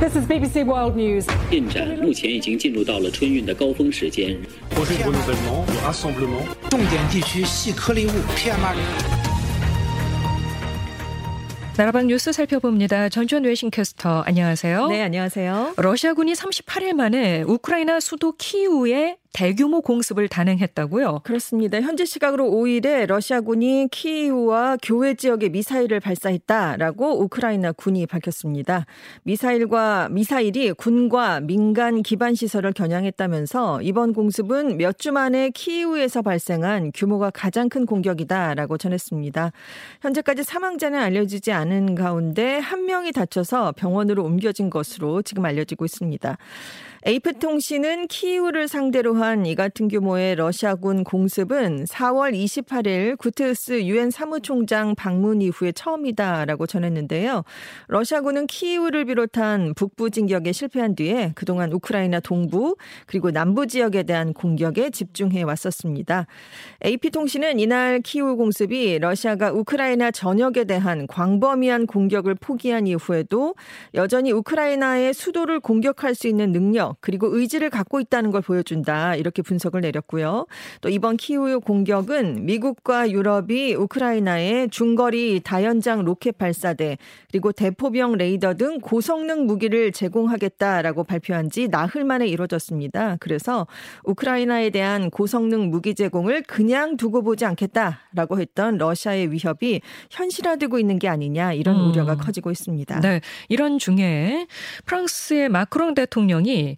This is BBC World News. 进展目前已经进入到了春运的高峰时间。 projet de renouvellement, de rassemblement. 重点地区细颗粒物 PM2.5。 나라방 뉴스 살펴봅니다. 전주현 외신캐스터 안녕하세요. 네, 안녕하세요. 러시아군이 38일 만에 우크라이나 수도 키우에 대규모 공습을 단행했다고요? 그렇습니다. 현재 시각으로 5일에 러시아군이 키이우와 교외 지역에 미사일을 발사했다라고 우크라이나 군이 밝혔습니다. 미사일과 미사일이 군과 민간 기반 시설을 겨냥했다면서 이번 공습은 몇 주 만에 키이우에서 발생한 규모가 가장 큰 공격이다라고 전했습니다. 현재까지 사망자는 알려지지 않은 가운데 한 명이 다쳐서 병원으로 옮겨진 것으로 지금 알려지고 있습니다. 에이프통신은 키이우를 상대로 한 이 같은 규모의 러시아군 공습은 4월 28일 구테우스 유엔 사무총장 방문 이후에 처음이다라고 전했는데요. 러시아군은 키이우를 비롯한 북부 진격에 실패한 뒤에 그동안 우크라이나 동부 그리고 남부 지역에 대한 공격에 집중해 왔었습니다. AP통신은 이날 키이우 공습이 러시아가 우크라이나 전역에 대한 광범위한 공격을 포기한 이후에도 여전히 우크라이나의 수도를 공격할 수 있는 능력 그리고 의지를 갖고 있다는 걸 보여준다. 이렇게 분석을 내렸고요. 또 이번 키우 공격은 미국과 유럽이 우크라이나에 중거리 다연장 로켓 발사대 그리고 대포병 레이더 등 고성능 무기를 제공하겠다라고 발표한 지 나흘 만에 이루어졌습니다. 그래서 우크라이나에 대한 고성능 무기 제공을 그냥 두고 보지 않겠다라고 했던 러시아의 위협이 현실화되고 있는 게 아니냐 이런 음. 우려가 커지고 있습니다. 네. 이런 중에 프랑스의 마크롱 대통령이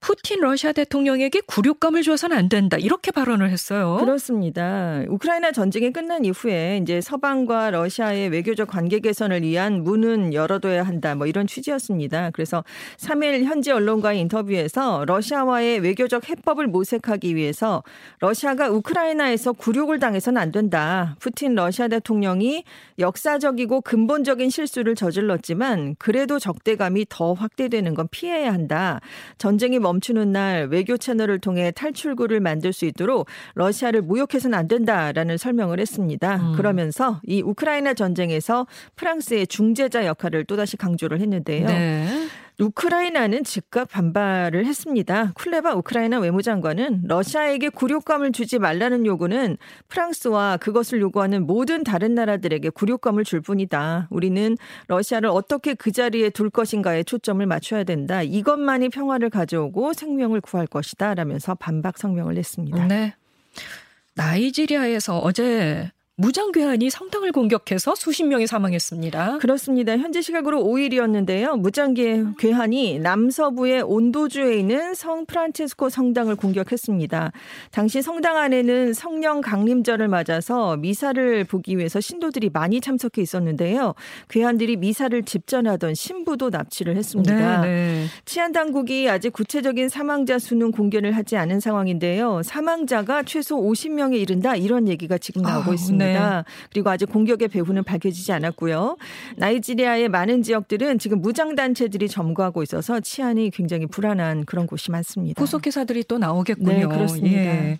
푸틴 러시아 대통령에게 굴욕감을 줘서는 안 된다. 이렇게 발언을 했어요. 그렇습니다. 우크라이나 전쟁이 끝난 이후에 이제 서방과 러시아의 외교적 관계 개선을 위한 문은 열어둬야 한다. 뭐 이런 취지였습니다. 그래서 3일 현지 언론과의 인터뷰에서 러시아와의 외교적 해법을 모색하기 위해서 러시아가 우크라이나에서 굴욕을 당해서는 안 된다. 푸틴 러시아 대통령이 역사적이고 근본적인 실수를 저질렀지만 그래도 적대감이 더 확대되는 건 피해야 한다. 전쟁이 멈추는 날 외교 채널을 통해 탈출구를 만들 수 있도록 러시아를 모욕해서는 안 된다라는 설명을 했습니다. 음. 그러면서 이 우크라이나 전쟁에서 프랑스의 중재자 역할을 또다시 강조를 했는데요. 네. 우크라이나는 즉각 반발을 했습니다. 쿨레바 우크라이나 외무장관은 러시아에게 굴욕감을 주지 말라는 요구는 프랑스와 그것을 요구하는 모든 다른 나라들에게 굴욕감을 줄 뿐이다. 우리는 러시아를 어떻게 그 자리에 둘 것인가에 초점을 맞춰야 된다. 이것만이 평화를 가져오고 생명을 구할 것이다. 라면서 반박 성명을 냈습니다. 네. 나이지리아에서 어제 무장괴한이 성당을 공격해서 수십 명이 사망했습니다. 그렇습니다. 현재 시각으로 5일이었는데요. 무장괴한이 남서부의 온도주에 있는 성 프란체스코 성당을 공격했습니다. 당시 성당 안에는 성령 강림절을 맞아서 미사를 보기 위해서 신도들이 많이 참석해 있었는데요. 괴한들이 미사를 집전하던 신부도 납치를 했습니다. 네, 네. 치안 당국이 아직 구체적인 사망자 수는 공개를 하지 않은 상황인데요. 사망자가 최소 50명에 이른다 이런 얘기가 지금 나오고 아, 있습니다. 네. 그리고 아직 공격의 배후는 밝혀지지 않았고요. 나이지리아의 많은 지역들은 지금 무장 단체들이 점거하고 있어서 치안이 굉장히 불안한 그런 곳이 많습니다. 후속 기사들이 또 나오겠군요. 네, 그렇습니다. 예.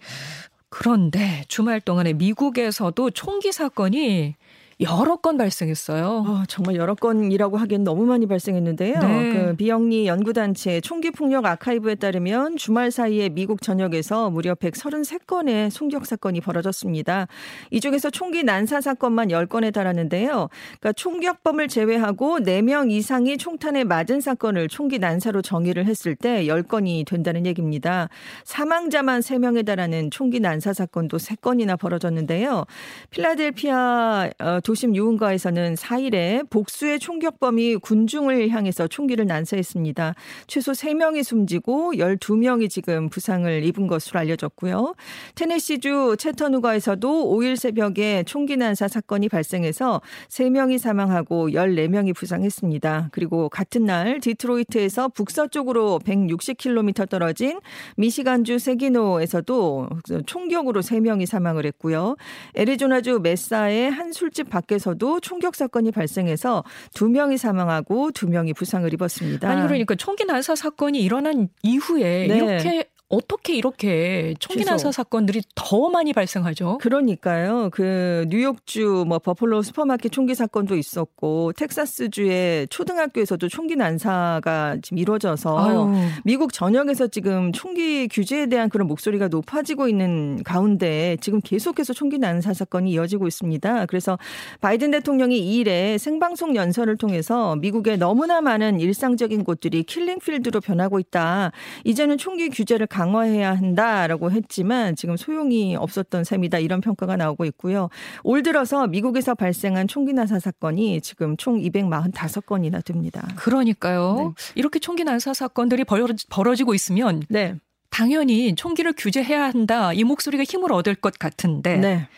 그런데 주말 동안에 미국에서도 총기 사건이 여러 건 발생했어요. 어, 정말 여러 건이라고 하기엔 너무 많이 발생했는데요. 네. 그 비영리 연구단체 총기폭력 아카이브에 따르면 주말 사이에 미국 전역에서 무려 133건의 총격 사건이 벌어졌습니다. 이 중에서 총기 난사 사건만 10건에 달하는데요. 그러니까 총격범을 제외하고 4명 이상이 총탄에 맞은 사건을 총기 난사로 정의를 했을 때 10건이 된다는 얘기입니다. 사망자만 3명에 달하는 총기 난사 사건도 3건이나 벌어졌는데요. 필라델피아 어, 도심 유흥가에서는 4일에 복수의 총격범이 군중을 향해서 총기를 난사했습니다. 최소 3명이 숨지고 12명이 지금 부상을 입은 것으로 알려졌고요. 테네시주 채터누가에서도 5일 새벽에 총기 난사 사건이 발생해서 3명이 사망하고 14명이 부상했습니다. 그리고 같은 날 디트로이트에서 북서쪽으로 160km 떨어진 미시간주 세기노에서도 총격으로 3명이 사망을 했고요. 애리조나주 메사의 한 술집 밖 에서도 총격 사건이 발생해서 2명이 사망하고 2명이 부상을 입었습니다. 아니 그러니까 총기 난사 사건이 일어난 이후에 네. 이렇게 어떻게 이렇게 총기 계속. 난사 사건들이 더 많이 발생하죠? 그러니까요. 그 뉴욕주 뭐 버플로 슈퍼마켓 총기 사건도 있었고 텍사스주의 초등학교에서도 총기 난사가 지금 이루어져서 아유. 미국 전역에서 지금 총기 규제에 대한 그런 목소리가 높아지고 있는 가운데 지금 계속해서 총기 난사 사건이 이어지고 있습니다. 그래서 바이든 대통령이 2일에 생방송 연설을 통해서 미국의 너무나 많은 일상적인 곳들이 킬링필드로 변하고 있다. 이제는 총기 규제를 강 화해야 한다라고 했지만 지금 소용이 없었던 셈이다. 이런 평가가 나오고 있고요. 올 들어서 미국에서 발생한 총기 난사 사건이 지금 총 245건이나 됩니다. 그러니까요. 이렇게 총기 난사 사건들이 벌어지, 벌어지 고 있으면 네. 당연히 총기를 규제해야 한다. 이 목소리가 힘을 얻을 것 같은데 네.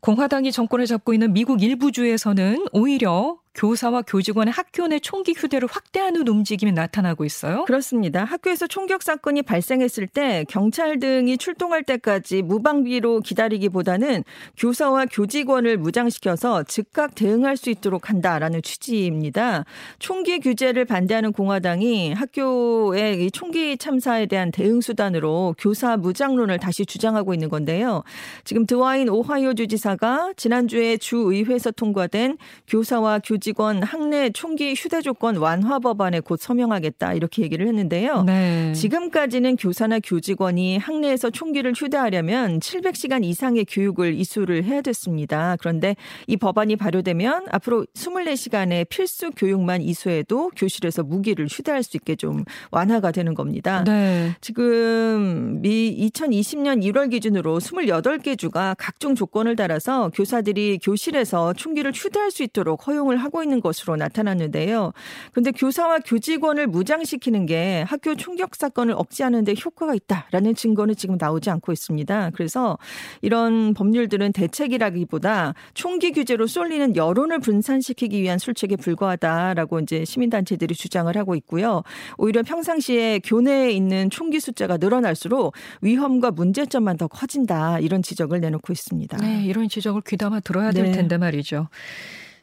공화당이 정권을 잡고 있는 미국 일부 주에서는 오히려 교사와 교직원의 학교 내 총기 휴대를 확대하는 움직임이 나타나고 있어요. 그렇습니다. 학교에서 총격 사건이 발생했을 때 경찰 등이 출동할 때까지 무방비로 기다리기보다는 교사와 교직원을 무장시켜서 즉각 대응할 수 있도록 한다라는 취지입니다. 총기 규제를 반대하는 공화당이 학교의 이 총기 참사에 대한 대응 수단으로 교사 무장론을 다시 주장하고 있는 건데요. 지금 드와인 오하이오 주지사가 지난주에 주의회에서 통과된 교사와 교 직원 학내 총기 휴대 조건 완화 법안에 곧 서명하겠다 이렇게 얘기를 했는데요. 네. 지금까지는 교사나 교직원이 학내에서 총기를 휴대하려면 700시간 이상의 교육을 이수를 해야 됐습니다. 그런데 이 법안이 발효되면 앞으로 24시간의 필수 교육만 이수해도 교실에서 무기를 휴대할 수 있게 좀 완화가 되는 겁니다. 네. 지금 미 2020년 1월 기준으로 28개 주가 각종 조건을 따라서 교사들이 교실에서 총기를 휴대할 수 있도록 허용을 하고 있는 것으로 나타났는데요. 그런데 교사와 교직원을 무장시키는 게 학교 총격 사건을 억제하는 데 효과가 있다라는 증거는 지금 나오지 않고 있습니다. 그래서 이런 법률들은 대책이라기보다 총기 규제로 쏠리는 여론을 분산시키기 위한 술책에 불과하다라고 이제 시민단체들이 주장을 하고 있고요. 오히려 평상시에 교내에 있는 총기 숫자가 늘어날수록 위험과 문제점만 더 커진다 이런 지적을 내놓고 있습니다. 네, 이런 지적을 귀담아 들어야 될 네. 텐데 말이죠.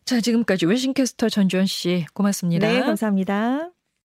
자, 지금까지 웨싱캐스터 전주현 씨 고맙습니다. 네, 감사합니다.